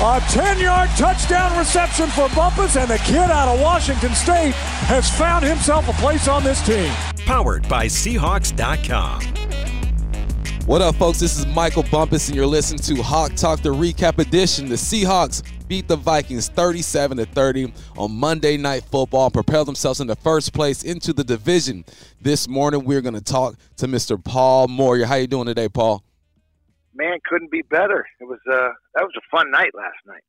A 10 yard touchdown reception for Bumpus, and the kid out of Washington State has found himself a place on this team. Powered by Seahawks.com. What up, folks? This is Michael Bumpus, and you're listening to Hawk Talk, the recap edition. The Seahawks beat the Vikings 37 to 30 on Monday Night Football and propel themselves in the first place into the division. This morning, we're going to talk to Mr. Paul Moyer. How you doing today, Paul? Man, couldn't be better. It was uh, that was a fun night last night.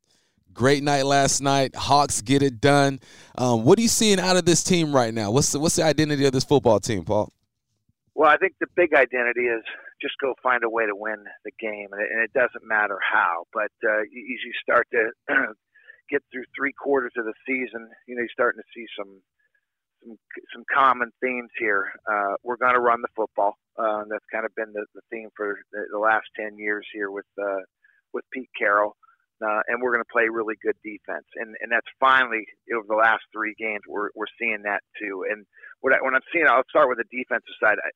Great night last night. Hawks get it done. Um, what are you seeing out of this team right now? What's the, what's the identity of this football team, Paul? Well, I think the big identity is just go find a way to win the game, and it, and it doesn't matter how. But uh, as you start to get through three quarters of the season, you know you're starting to see some some some common themes here. Uh, we're going to run the football. Uh, that's kind of been the, the theme for the, the last ten years here with uh, with Pete Carroll. Uh, and we're going to play really good defense, and and that's finally over the last three games we're we're seeing that too. And what I, when I'm seeing, I'll start with the defensive side. I,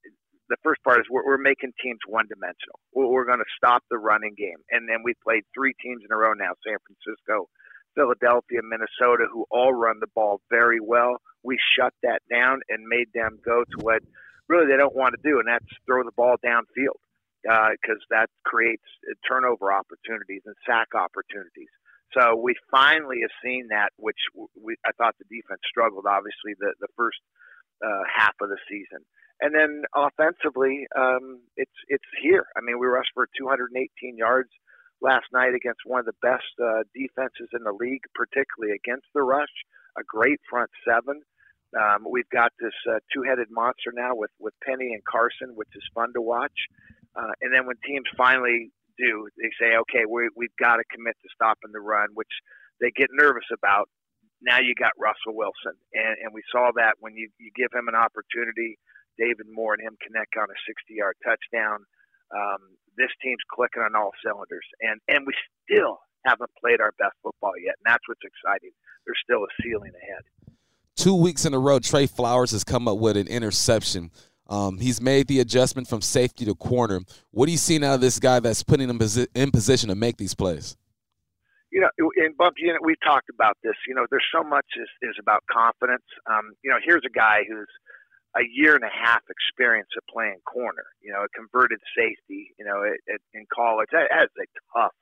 the first part is we're, we're making teams one dimensional. We're, we're going to stop the running game, and then we played three teams in a row now: San Francisco, Philadelphia, Minnesota, who all run the ball very well. We shut that down and made them go to what really they don't want to do, and that's throw the ball downfield because uh, that creates turnover opportunities and sack opportunities. So we finally have seen that, which we, I thought the defense struggled, obviously, the, the first uh, half of the season. And then offensively, um, it's it's here. I mean, we rushed for 218 yards last night against one of the best uh, defenses in the league, particularly against the rush. A great front seven. Um, we've got this uh, two-headed monster now with with Penny and Carson, which is fun to watch. Uh, and then when teams finally do, they say, okay, we, we've got to commit to stopping the run, which they get nervous about. Now you got Russell Wilson, and, and we saw that when you, you give him an opportunity, David Moore and him connect on a 60-yard touchdown. Um, this team's clicking on all cylinders, and and we still haven't played our best football yet, and that's what's exciting. There's still a ceiling ahead. Two weeks in a row, Trey Flowers has come up with an interception. Um, he's made the adjustment from safety to corner. What are you seeing out of this guy that's putting him in position to make these plays? You know, in Bump, you know, we've talked about this. You know, there's so much is, is about confidence. Um, you know, here's a guy who's a year and a half experience of playing corner. You know, a converted safety. You know, it, it, in college, that, that's a tough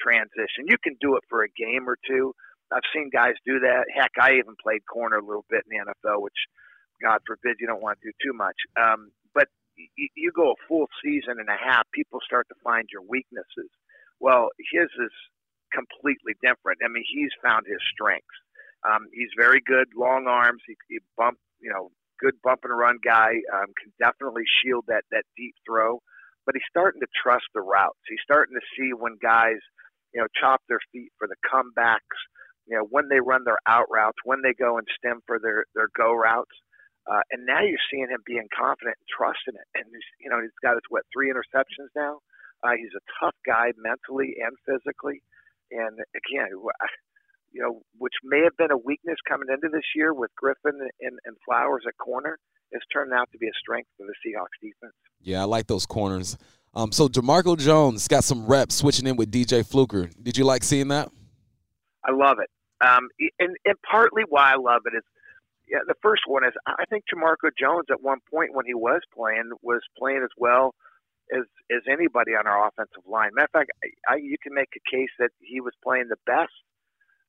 transition. You can do it for a game or two. I've seen guys do that. Heck, I even played corner a little bit in the NFL, which, God forbid, you don't want to do too much. Um, but you, you go a full season and a half, people start to find your weaknesses. Well, his is completely different. I mean, he's found his strengths. Um, he's very good, long arms. He, he bump, you know, good bump and run guy. Um, can definitely shield that that deep throw, but he's starting to trust the routes. He's starting to see when guys, you know, chop their feet for the comebacks. You know, when they run their out routes, when they go and stem for their their go routes. Uh, and now you're seeing him being confident and trusting it. And he's, you know, he's got his what three interceptions now. Uh, he's a tough guy mentally and physically. And again, you know, may have been a weakness coming into this year with Griffin and, and Flowers at corner, has turned out to be a strength for the Seahawks defense. Yeah, I like those corners. Um, so Jamarco Jones got some reps switching in with DJ Fluker. Did you like seeing that? I love it. Um, and, and partly why I love it is, yeah, the first one is I think Jamarco Jones at one point when he was playing was playing as well as as anybody on our offensive line. Matter of fact, I, I, you can make a case that he was playing the best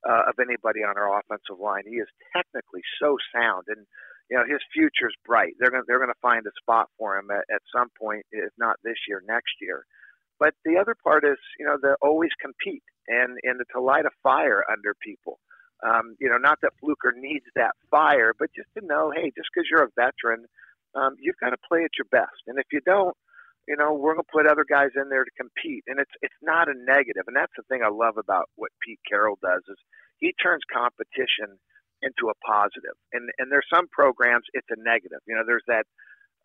uh, of anybody on our offensive line. He is technically so sound, and you know his future is bright. They're going they're going to find a spot for him at, at some point, if not this year, next year. But the other part is, you know, they always compete and and to light a fire under people. Um, you know, not that Fluker needs that fire, but just to know, hey, just because you're a veteran, um, you've got to play at your best. And if you don't, you know, we're going to put other guys in there to compete, and it's it's not a negative. and that's the thing I love about what Pete Carroll does is he turns competition into a positive. positive, and and there's some programs it's a negative. You know, there's that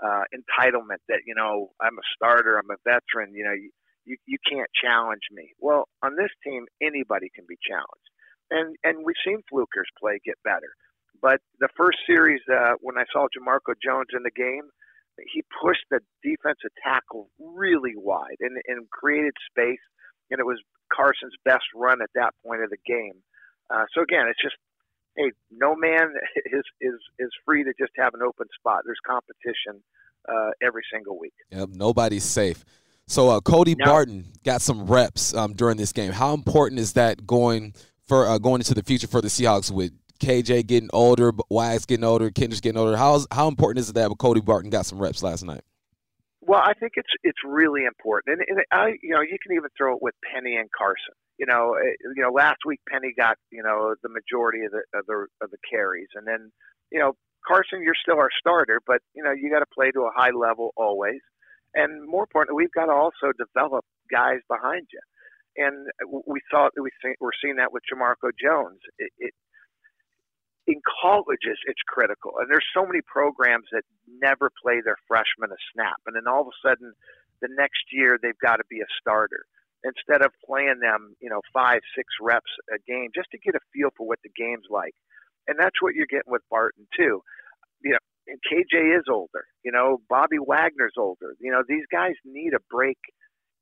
uh, entitlement that you know I'm a starter, I'm a veteran. You know, you, you you can't challenge me. Well, on this team, anybody can be challenged, and and we've seen flukers play get better. But the first series, uh, when I saw Jamarco Jones in the game, he pushed the defensive tackle really wide and, and created space, and it was Carson's best run at that point of the game. Uh, so again, it's just hey, no man is is is free to just have an open spot. There's competition uh, every single week. Yep, nobody's safe. So uh, Cody no. Barton got some reps um, during this game. How important is that going for uh, going into the future for the Seahawks with KJ getting older, Wags getting older, Kendricks getting older? How how important is it that Cody Barton got some reps last night? Well, I think it's it's really important, and, and I you know you can even throw it with Penny and Carson. You know, eh, you know, last week Penny got you know the majority of the of the of the carries, and then you know Carson, you're still our starter, but you know you got to play to a high level always, and more importantly, we've got to also develop guys behind you, and we saw we we're seeing that with Jamarco Jones. It, it, in colleges, it's critical. And there's so many programs that never play their freshmen a snap. And then all of a sudden, the next year, they've got to be a starter instead of playing them, you know, five, six reps a game just to get a feel for what the game's like. And that's what you're getting with Barton, too. You know, and KJ is older. You know, Bobby Wagner's older. You know, these guys need a break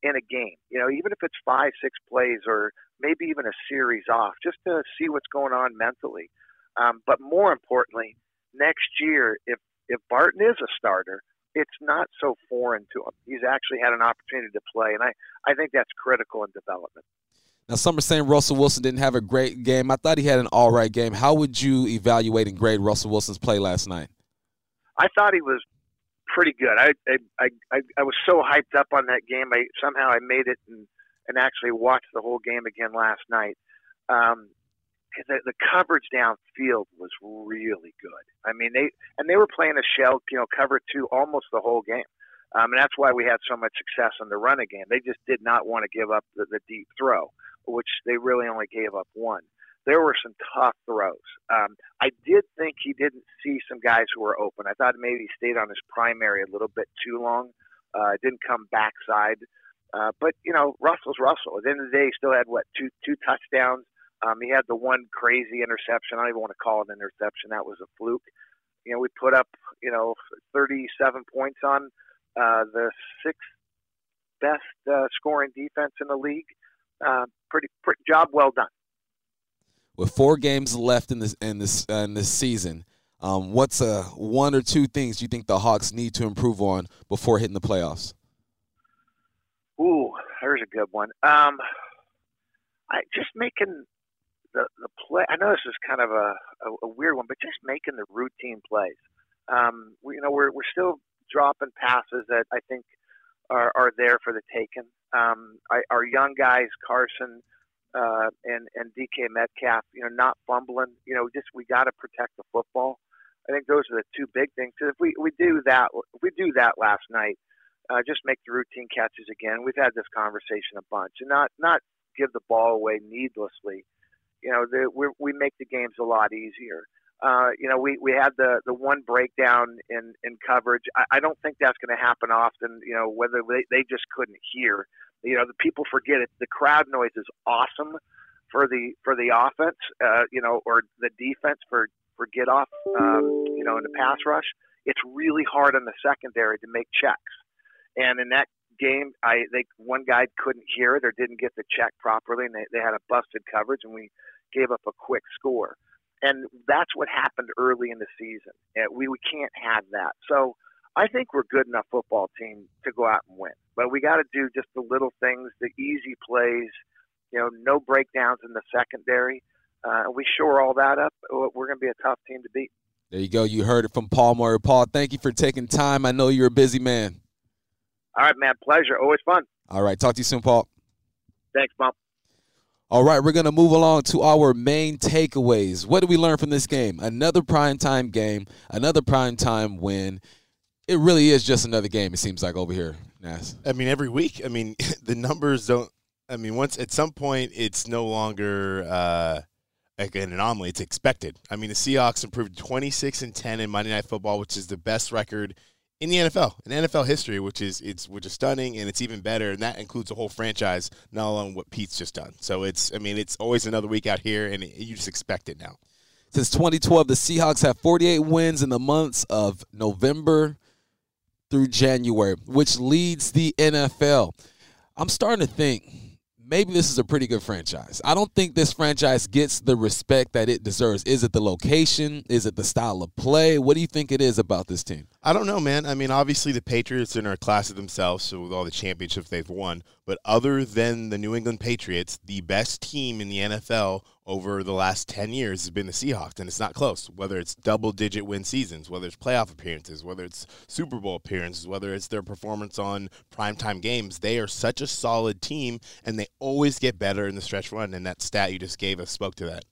in a game. You know, even if it's five, six plays or maybe even a series off, just to see what's going on mentally. Um, but more importantly, next year, if if Barton is a starter, it's not so foreign to him. He's actually had an opportunity to play, and I, I think that's critical in development. Now, some are saying Russell Wilson didn't have a great game. I thought he had an all right game. How would you evaluate and grade Russell Wilson's play last night? I thought he was pretty good. I I, I, I was so hyped up on that game. I somehow I made it and, and actually watched the whole game again last night. Um, the, the coverage downfield was really good. I mean, they and they were playing a shell, you know, cover two almost the whole game, um, and that's why we had so much success in the running game. They just did not want to give up the, the deep throw, which they really only gave up one. There were some tough throws. Um, I did think he didn't see some guys who were open. I thought maybe he stayed on his primary a little bit too long. Uh, didn't come backside. Uh, but you know, Russell's Russell. At the end of the day, he still had what two two touchdowns. Um, he had the one crazy interception. I don't even want to call it an interception. That was a fluke. You know, we put up, you know, 37 points on uh, the sixth best uh, scoring defense in the league. Uh, pretty, pretty job well done. With four games left in this in this uh, in this season, um, what's uh, one or two things you think the Hawks need to improve on before hitting the playoffs? Ooh, there's a good one. Um, I just making the the play. I know this is kind of a, a, a weird one, but just making the routine plays. Um, we, you know, we're we're still dropping passes that I think are, are there for the taking. Um, I, our young guys, Carson uh, and and DK Metcalf, you know, not fumbling. You know, just we got to protect the football. I think those are the two big things. Because if we we do that, if we do that last night, uh, just make the routine catches again. We've had this conversation a bunch, and not not give the ball away needlessly you know, the, we we make the games a lot easier. Uh, you know, we, we had the, the one breakdown in, in coverage. I, I don't think that's going to happen often, you know, whether they, they just couldn't hear. You know, the people forget it. The crowd noise is awesome for the for the offense, uh, you know, or the defense for, for get off, um, you know, in the pass rush. It's really hard in the secondary to make checks. And in that game, I think one guy couldn't hear it or didn't get the check properly, and they, they had a busted coverage, and we gave up a quick score. And that's what happened early in the season. We, we can't have that. So I think we're good enough football team to go out and win. But we got to do just the little things, the easy plays, you know, no breakdowns in the secondary. Uh, we shore all that up. We're going to be a tough team to beat. There you go. You heard it from Paul Moyer. Paul, thank you for taking time. I know you're a busy man. All right, man. Pleasure. Always fun. All right. Talk to you soon, Paul. Thanks, Bump. All right, we're going to move along to our main takeaways. What did we learn from this game? Another primetime game, another primetime win. It really is just another game, it seems like, over here, Nas. I mean, every week, I mean, the numbers don't. I mean, once at some point, it's no longer uh, like an anomaly. It's expected. I mean, the Seahawks improved 26 and 10 in Monday Night Football, which is the best record in the NFL, in NFL history, which is it's which is stunning and it's even better, and that includes a whole franchise, not alone what Pete's just done. So it's, I mean, it's always another week out here, and it, you just expect it now. Since 2012, the Seahawks have 48 wins in the months of November through January, which leads the NFL. I'm starting to think maybe this is a pretty good franchise. I don't think this franchise gets the respect that it deserves. Is it the location? Is it the style of play? What do you think it is about this team? I don't know, man. I mean, obviously the Patriots are in a class of themselves, so with all the championships they've won. But other than the New England Patriots, the best team in the NFL over the last 10 years has been the Seahawks, and it's not close. Whether it's double digit win seasons, whether it's playoff appearances, whether it's Super Bowl appearances, whether it's their performance on primetime games, they are such a solid team, and they always get better in the stretch run. And that stat you just gave us spoke to that.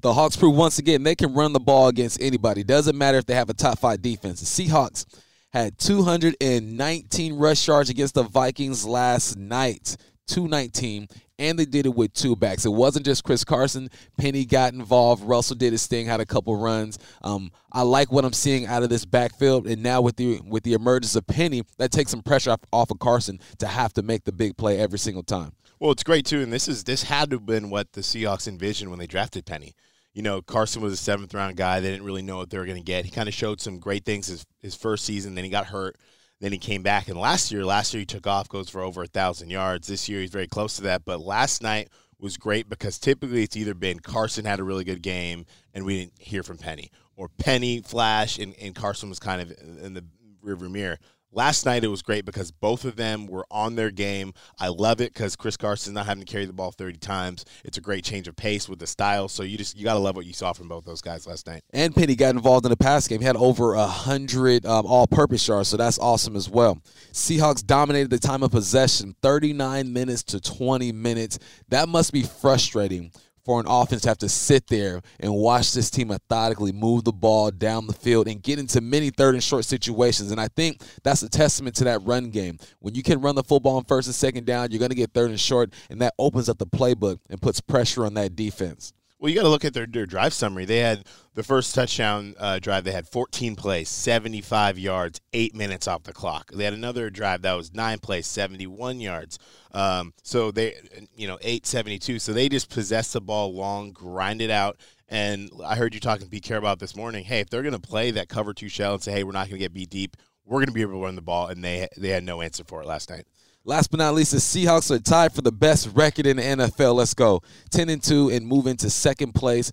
The Hawks prove once again they can run the ball against anybody. Doesn't matter if they have a top five defense. The Seahawks had 219 rush yards against the Vikings last night. 219 and they did it with two backs. It wasn't just Chris Carson. Penny got involved. Russell did his thing, had a couple runs. Um, I like what I'm seeing out of this backfield, and now with the with the emergence of Penny, that takes some pressure off, off of Carson to have to make the big play every single time. Well, it's great too, and this is this had to have been what the Seahawks envisioned when they drafted Penny. You know, Carson was a seventh round guy. They didn't really know what they were going to get. He kind of showed some great things his, his first season. Then he got hurt. Then he came back, and last year, last year he took off, goes for over a thousand yards. This year he's very close to that. But last night was great because typically it's either been Carson had a really good game and we didn't hear from Penny, or Penny flash and, and Carson was kind of in the rearview mirror. Last night it was great because both of them were on their game. I love it because Chris Carson's not having to carry the ball 30 times. It's a great change of pace with the style. So you just you got to love what you saw from both those guys last night. And Penny got involved in the pass game. He had over a hundred um, all-purpose yards, so that's awesome as well. Seahawks dominated the time of possession, 39 minutes to 20 minutes. That must be frustrating for an offense to have to sit there and watch this team methodically move the ball down the field and get into many third and short situations. And I think that's a testament to that run game. When you can run the football on first and second down, you're going to get third and short, and that opens up the playbook and puts pressure on that defense. Well, you got to look at their, their drive summary. They had the first touchdown uh, drive. They had 14 plays, 75 yards, eight minutes off the clock. They had another drive that was nine plays, 71 yards. Um, so they, you know, 872. So they just possessed the ball long, grind it out. And I heard you talking to Pete Carroll about this morning. Hey, if they're going to play that cover two shell and say, hey, we're not going to get beat deep, we're going to be able to run the ball, and they they had no answer for it last night. Last but not least, the Seahawks are tied for the best record in the NFL. Let's go. 10 and 2 and move into second place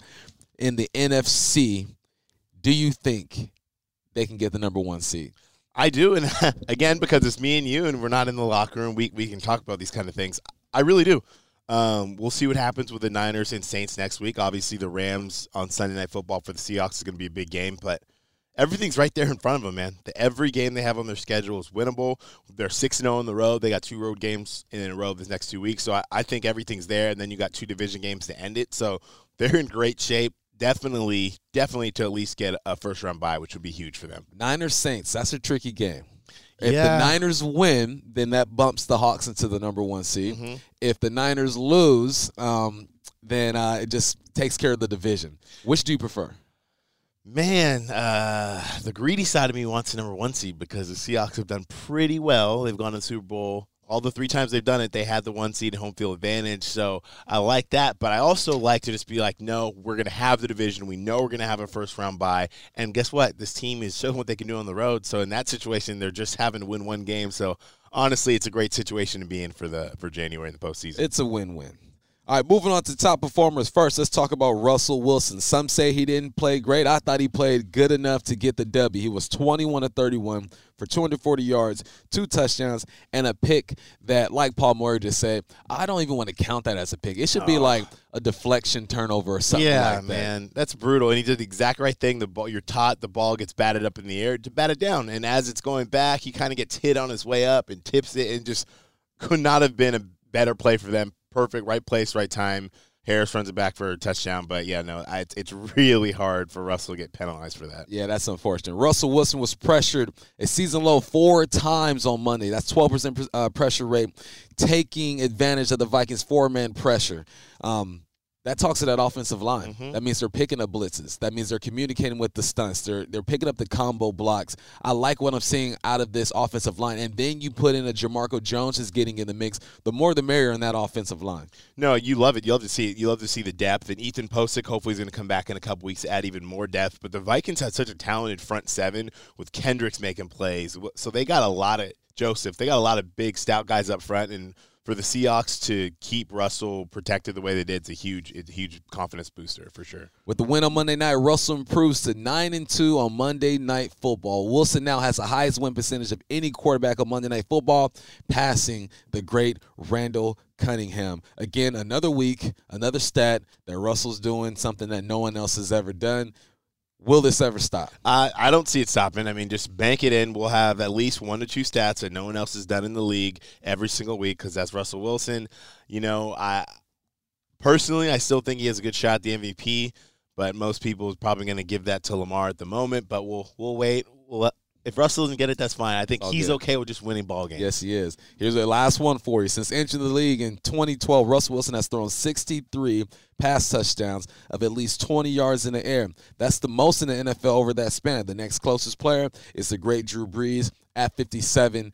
in the NFC. Do you think they can get the number one seed? I do, and again, because it's me and you, and we're not in the locker room, we we can talk about these kind of things. I really do. Um, we'll see what happens with the Niners and Saints next week. Obviously, the Rams on Sunday Night Football for the Seahawks is going to be a big game, but everything's right there in front of them, man. The, every game they have on their schedule is winnable. They're 6 0 on the road. They got two road games in a row this next two weeks. So I, I, think everything's there. And then you got two division games to end it. So they're in great shape. Definitely, definitely to at least get a first round bye, which would be huge for them. Niners Saints, that's a tricky game. If yeah. the Niners win, then that bumps the Hawks into the number one seed. Mm-hmm. If the Niners lose, um, then uh, it just takes care of the division. Which do you prefer? Man, uh, the greedy side of me wants a number one seed because the Seahawks have done pretty well. They've gone to the Super Bowl. All the three times they've done it, they had the one seed home field advantage. So I like that. But I also like to just be like, no, we're going to have the division. We know we're going to have a first round bye. And guess what? This team is showing what they can do on the road. So in that situation, they're just having to win one game. So honestly, it's a great situation to be in for the for January in the postseason. It's a win win. All right, moving on to top performers first. Let's talk about Russell Wilson. Some say he didn't play great. I thought he played good enough to get the W. He was 21 to 31 for 240 yards, two touchdowns, and a pick that, like Paul Moyer just said, I don't even want to count that as a pick. It should be like a deflection turnover or something yeah, like man, that's brutal. And he did the exact right thing. The ball, you're taught the ball gets batted up in the air to bat it down, and as it's going back, he kind of gets hit on his way up and tips it, and just could not have been a better play for them perfect, right place, right time. Harris runs it back for a touchdown, but yeah, no, I, it's really hard for Russell to get penalized for that. Yeah, that's unfortunate. Russell Wilson was pressured a season low four times on Monday. That's 12% uh, pressure rate, taking advantage of the Vikings' four man pressure. Um, that talks to that offensive line. Mhm. That means they're picking up blitzes. That means they're communicating with the stunts. They're they're picking up the combo blocks. I like what I'm seeing out of this offensive line. And then you put in a Jamarco Jones is getting in the mix. The more the merrier in that offensive line. No, you love it. You love to see it. You love to see the depth. And Ethan Pocic hopefully is going to come back in a couple weeks to add even more depth. But the Vikings had such a talented front seven with Kendricks making plays. So they got a lot of Joseph. They got a lot of big, stout guys up front. And for the Seahawks to keep Russell protected the way they did, it's a huge, it's a huge confidence booster for sure. With the win on Monday night, Russell improves to nine and two on Monday Night Football. Wilson now has the highest win percentage of any quarterback on Monday Night Football, passing the great Randall Cunningham. Again, another week, another stat that Russell's doing something that no one else has ever done. Will this ever stop? I, I don't see it stopping. I mean, just bank it in. We'll have at least one to two stats that no one else has done in the league every single week because that's Russell Wilson. You know, I personally, I still think he has a good shot at the MVP, but most people is probably going to give that to Lamar at the moment. But we'll we'll wait. We'll if Russell doesn't get it, that's fine. I think All he's good. okay with just winning ball games. Yes, he is. Here's the last one for you. Since entering the league in 2012, Russell Wilson has thrown 63 pass touchdowns of at least 20 yards in the air. That's the most in the NFL over that span. The next closest player is the great Drew Brees at 57.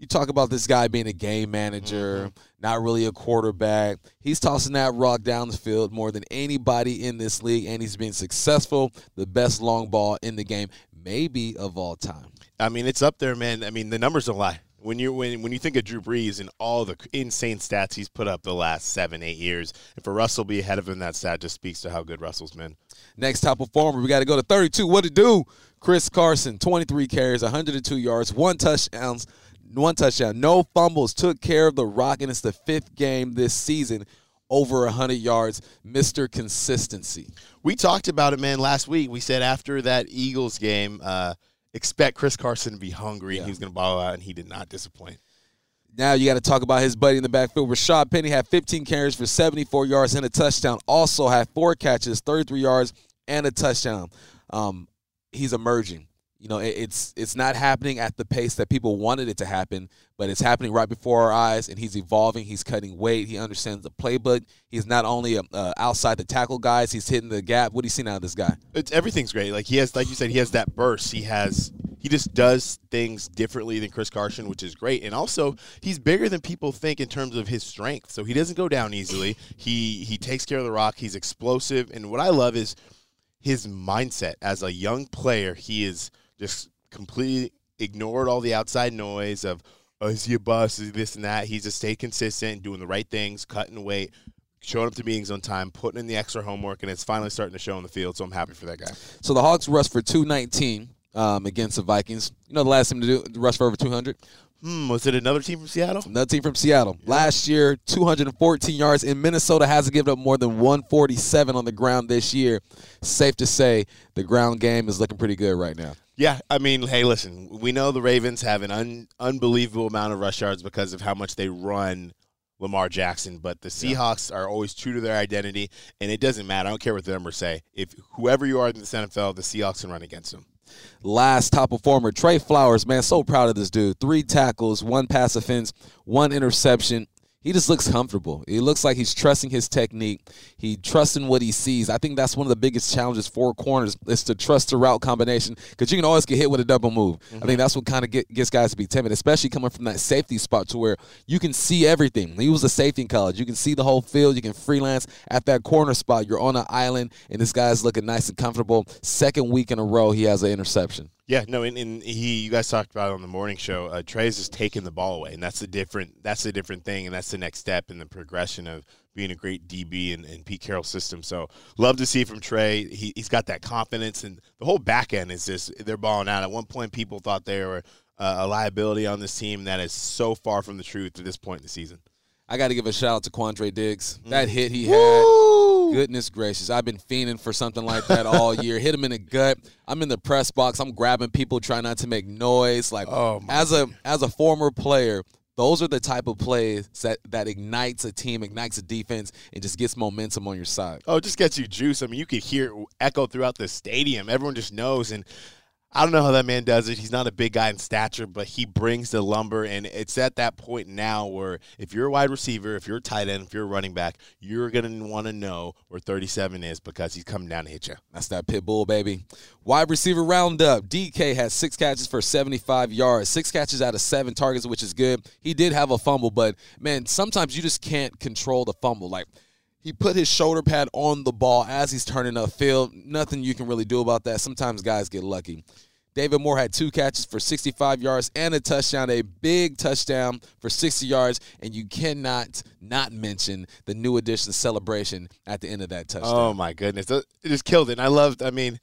You talk about this guy being a game manager, mm-hmm. not really a quarterback. He's tossing that rock down the field more than anybody in this league, and he's been successful, the best long ball in the game, maybe of all time. I mean, it's up there, man. I mean, the numbers don't lie. When you when when you think of Drew Brees and all the insane stats he's put up the last seven eight years, and for Russell to be ahead of him, that stat just speaks to how good Russell's been. Next top performer, we got to go to 32. What to do? Chris Carson, 23 carries, 102 yards, one touchdowns, one touchdown, no fumbles. Took care of the rock, and it's the fifth game this season over 100 yards. Mr. Consistency. We talked about it, man, last week. We said after that Eagles game, uh, expect Chris Carson to be hungry and Yeah. he was going to ball out, and he did not disappoint. Now you got to talk about his buddy in the backfield. Rashaad Penny had 15 carries for 74 yards and a touchdown. Also had four catches, 33 yards, and a touchdown. Um, he's emerging. You know, it, it's it's not happening at the pace that people wanted it to happen, but it's happening right before our eyes. And he's evolving. He's cutting weight. He understands the playbook. He's not only uh, outside the tackle guys. He's hitting the gap. What do you see now of this guy? It's everything's great. Like he has, like you said, he has that burst. He has, he just does things differently than Chris Carson, which is great. And also, he's bigger than people think in terms of his strength. So he doesn't go down easily. He he takes care of the rock. He's explosive. And what I love is his mindset as a young player. He is just completely ignored all the outside noise of oh, is he a bust? Is he this and that? He's just stayed consistent, doing the right things, cutting weight, showing up to meetings on time, putting in the extra homework, and it's finally starting to show on the field. So I'm happy for that guy. So the Hawks rushed for 219 um, against the Vikings. You know the last team to do rush for over 200. Hmm, was it another team from Seattle? Another team from Seattle. Last year, 214 yards. In Minnesota hasn't given up more than 147 on the ground this year. Safe to say the ground game is looking pretty good right now. Yeah, I mean, hey, listen, we know the Ravens have an un- unbelievable amount of rush yards because of how much they run Lamar Jackson, but the Seahawks are always true to their identity, and it doesn't matter. I don't care what the numbers say. If whoever you are in the NFL, the Seahawks can run against them. Last top performer, Trey Flowers, man, so proud of this dude. Three tackles, one pass offense, one interception. He just looks comfortable. He looks like he's trusting his technique. He trusting what he sees. I think that's one of the biggest challenges for corners is to trust the route combination because you can always get hit with a double move. I think mm-hmm. that's what kind of get, gets guys to be timid, especially coming from that safety spot to where you can see everything. He was a safety in college. You can see the whole field. You can freelance at that corner spot. You're on an island, and this guy's looking nice and comfortable. Second week in a row, he has an interception. Yeah, no, and, and he, you guys talked about it on the morning show. Uh, Trey's just taking the ball away, and that's the different. That's the different thing, and that's the next step in the progression of being a great DB in, in Pete Carroll's system. So, love to see from Trey. He, he's got that confidence, and the whole back end is just they're balling out. At one point, people thought they were uh, a liability on this team. That is so far from the truth at this point in the season. I got to give a shout out to Quandre Diggs. That hit he had. Goodness gracious. I've been fiending for something like that all year. Hit him in the gut. I'm in the press box. I'm grabbing people, trying not to make noise. Like Oh, as a as a former player, those are the type of plays that, that ignites a team, ignites a defense, and just gets momentum on your side. Oh, it just gets you juice. I mean, you could hear it echo throughout the stadium. Everyone just knows. And I don't know how that man does it. He's not a big guy in stature, but he brings the lumber. And it's at that point now where if you're a wide receiver, if you're a tight end, if you're a running back, you're going to want to know where 37 is because he's coming down to hit you. That's that pit bull, baby. Wide receiver roundup. DK has six catches for 75 yards, six catches out of seven targets, which is good. He did have a fumble, but man, sometimes you just can't control the fumble. Like, he put his shoulder pad on the ball as he's turning upfield. Nothing you can really do about that. Sometimes guys get lucky. David Moore had two catches for 65 yards and a touchdown, a big touchdown for 60 yards, and you cannot not mention the new addition celebration at the end of that oh, touchdown. Oh my goodness, it just killed it. And I loved. I mean,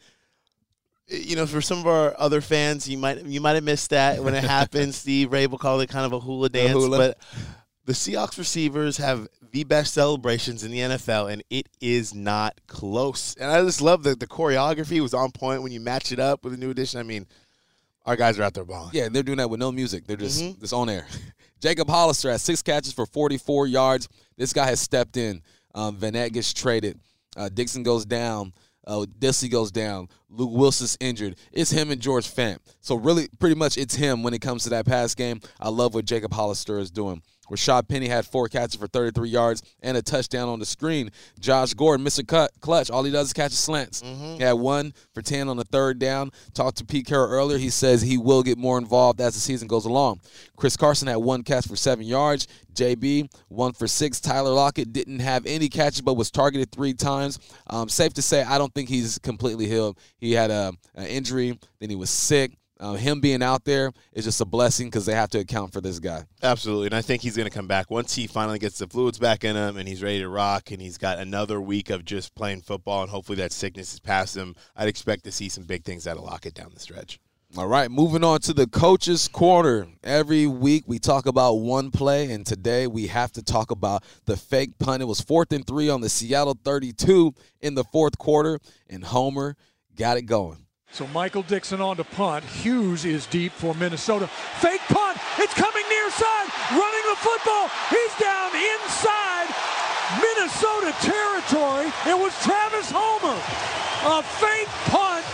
you know, for some of our other fans, you might you might have missed that when it happened. Steve Raible called it kind of a hula dance, hula. but the Seahawks receivers have the best celebrations in the NFL, and it is not close. And I just love that the choreography was on point when you match it up with a new edition. I mean, our guys are out there balling. Yeah, they're doing that with no music. They're just mm-hmm. just on air. Jacob Hollister has six catches for 44 yards. This guy has stepped in. Um, Vannett gets traded. Uh, Dixon goes down. Uh, Dissly goes down. Luke Wilson's injured. It's him and George Fant. So really, pretty much, it's him when it comes to that pass game. I love what Jacob Hollister is doing. Rashaad Penny had four catches for 33 yards and a touchdown on the screen. Josh Gordon, missed a Cut, Clutch, all he does is catch slants. Mm-hmm. He had one for 10 on the third down. Talked to Pete Carroll earlier. He says he will get more involved as the season goes along. Chris Carson had one catch for seven yards. JB, one for six. Tyler Lockett didn't have any catches but was targeted three times. Um, safe to say, I don't think he's completely healed. He had a, an injury, then he was sick. Uh, him being out there is just a blessing because they have to account for this guy. Absolutely, and I think he's going to come back once he finally gets the fluids back in him and he's ready to rock and he's got another week of just playing football and hopefully that sickness is past him. I'd expect to see some big things out of Lockett down the stretch. All right, moving on to the coaches' corner. Every week we talk about one play, and today we have to talk about the fake punt. It was fourth and three on the Seattle 32 in the fourth quarter, and Homer got it going. So Michael Dickson on to punt. Hughes is deep for Minnesota. Fake punt. It's coming near side. Running the football. He's down inside Minnesota territory. It was Travis Homer. A fake punt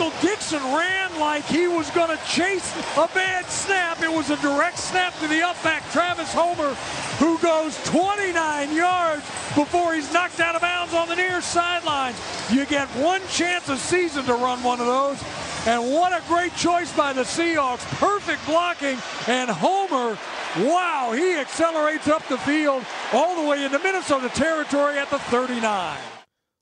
Michael Dickson ran like he was going to chase a bad snap. It was a direct snap to the upback, Travis Homer, who goes 29 yards before he's knocked out of bounds on the near sidelines. You get one chance a season to run one of those. And what a great choice by the Seahawks. Perfect blocking. And Homer, wow, he accelerates up the field all the way into Minnesota territory at the 39.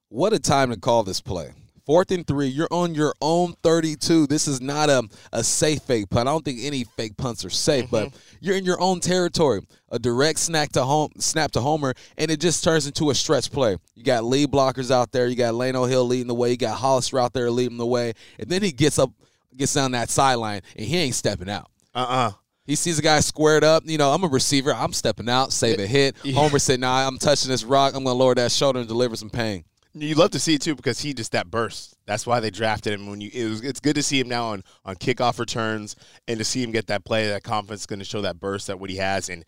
What a time to call this play. Fourth and three, you're on your own 32. This is not a, a safe fake punt. I don't think any fake punts are safe, mm-hmm. but you're in your own territory. A direct snap to home, snap to Homer, and it just turns into a stretch play. You got lead blockers out there. You got Lano Hill leading the way. You got Hollister out there leading the way, and then he gets up, gets down that sideline, and he ain't stepping out. Uh uh-uh. uh he sees a guy squared up. You know, I'm a receiver. I'm stepping out, save a hit. Homer said, "Nah, I'm touching this rock. I'm going to lower that shoulder and deliver some pain." You love to see it too because he just that burst. That's why they drafted him. When you, it was, it's good to see him now on on kickoff returns and to see him get that play, that confidence, going to show that burst that what he has. And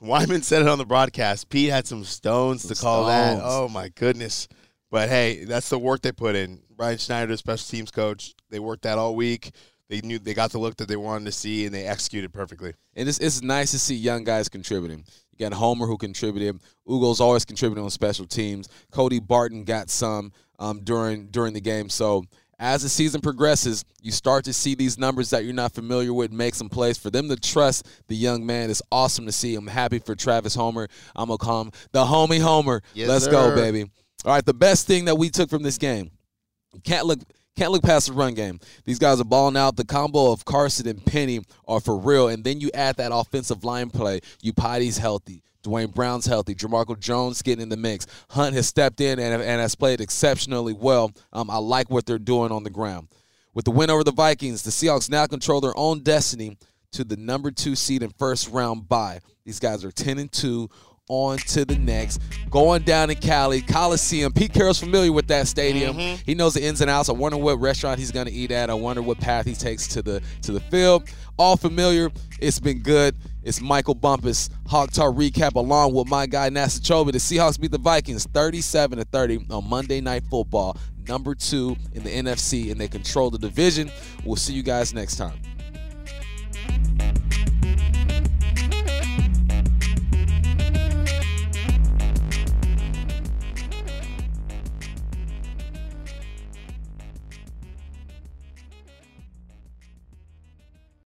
Wyman said it on the broadcast. Pete had some stones some to call stones. that. Oh my goodness! But hey, that's the work they put in. Brian Schneider, special teams coach, they worked that all week. They knew they got the look that they wanted to see, and they executed perfectly. And it's, it's nice to see young guys contributing. You got Homer who contributed. Ugo's always contributing on special teams. Cody Barton got some um, during during the game. So as the season progresses, you start to see these numbers that you're not familiar with make some plays. For them to trust the young man is awesome to see. I'm happy for Travis Homer. I'm gonna call him the homie Homer. Yes, Let's sir. go, baby. All right, the best thing that we took from this game. Can't look can't look past the run game. These guys are balling out. The combo of Carson and Penny are for real. And then you add that offensive line play. Iupati's healthy. Duane Brown's healthy. Jamarco Jones getting in the mix. Hunt has stepped in and, and has played exceptionally well. Um, I like what they're doing on the ground. With the win over the Vikings, the Seahawks now control their own destiny to the number two seed and first round bye. These guys are 10 and 2 on to the next. Going down in Cali, Coliseum. Pete Carroll's familiar with that stadium. Mm-hmm. He knows the ins and outs. I wonder what restaurant he's going to eat at. I wonder what path he takes to the to the field. All familiar. It's been good. It's Michael Bumpus, Hawk Talk recap, along with my guy Nasa Chobe. The Seahawks beat the Vikings 37 to 30 on Monday Night Football, number two in the NFC, and they control the division. We'll see you guys next time.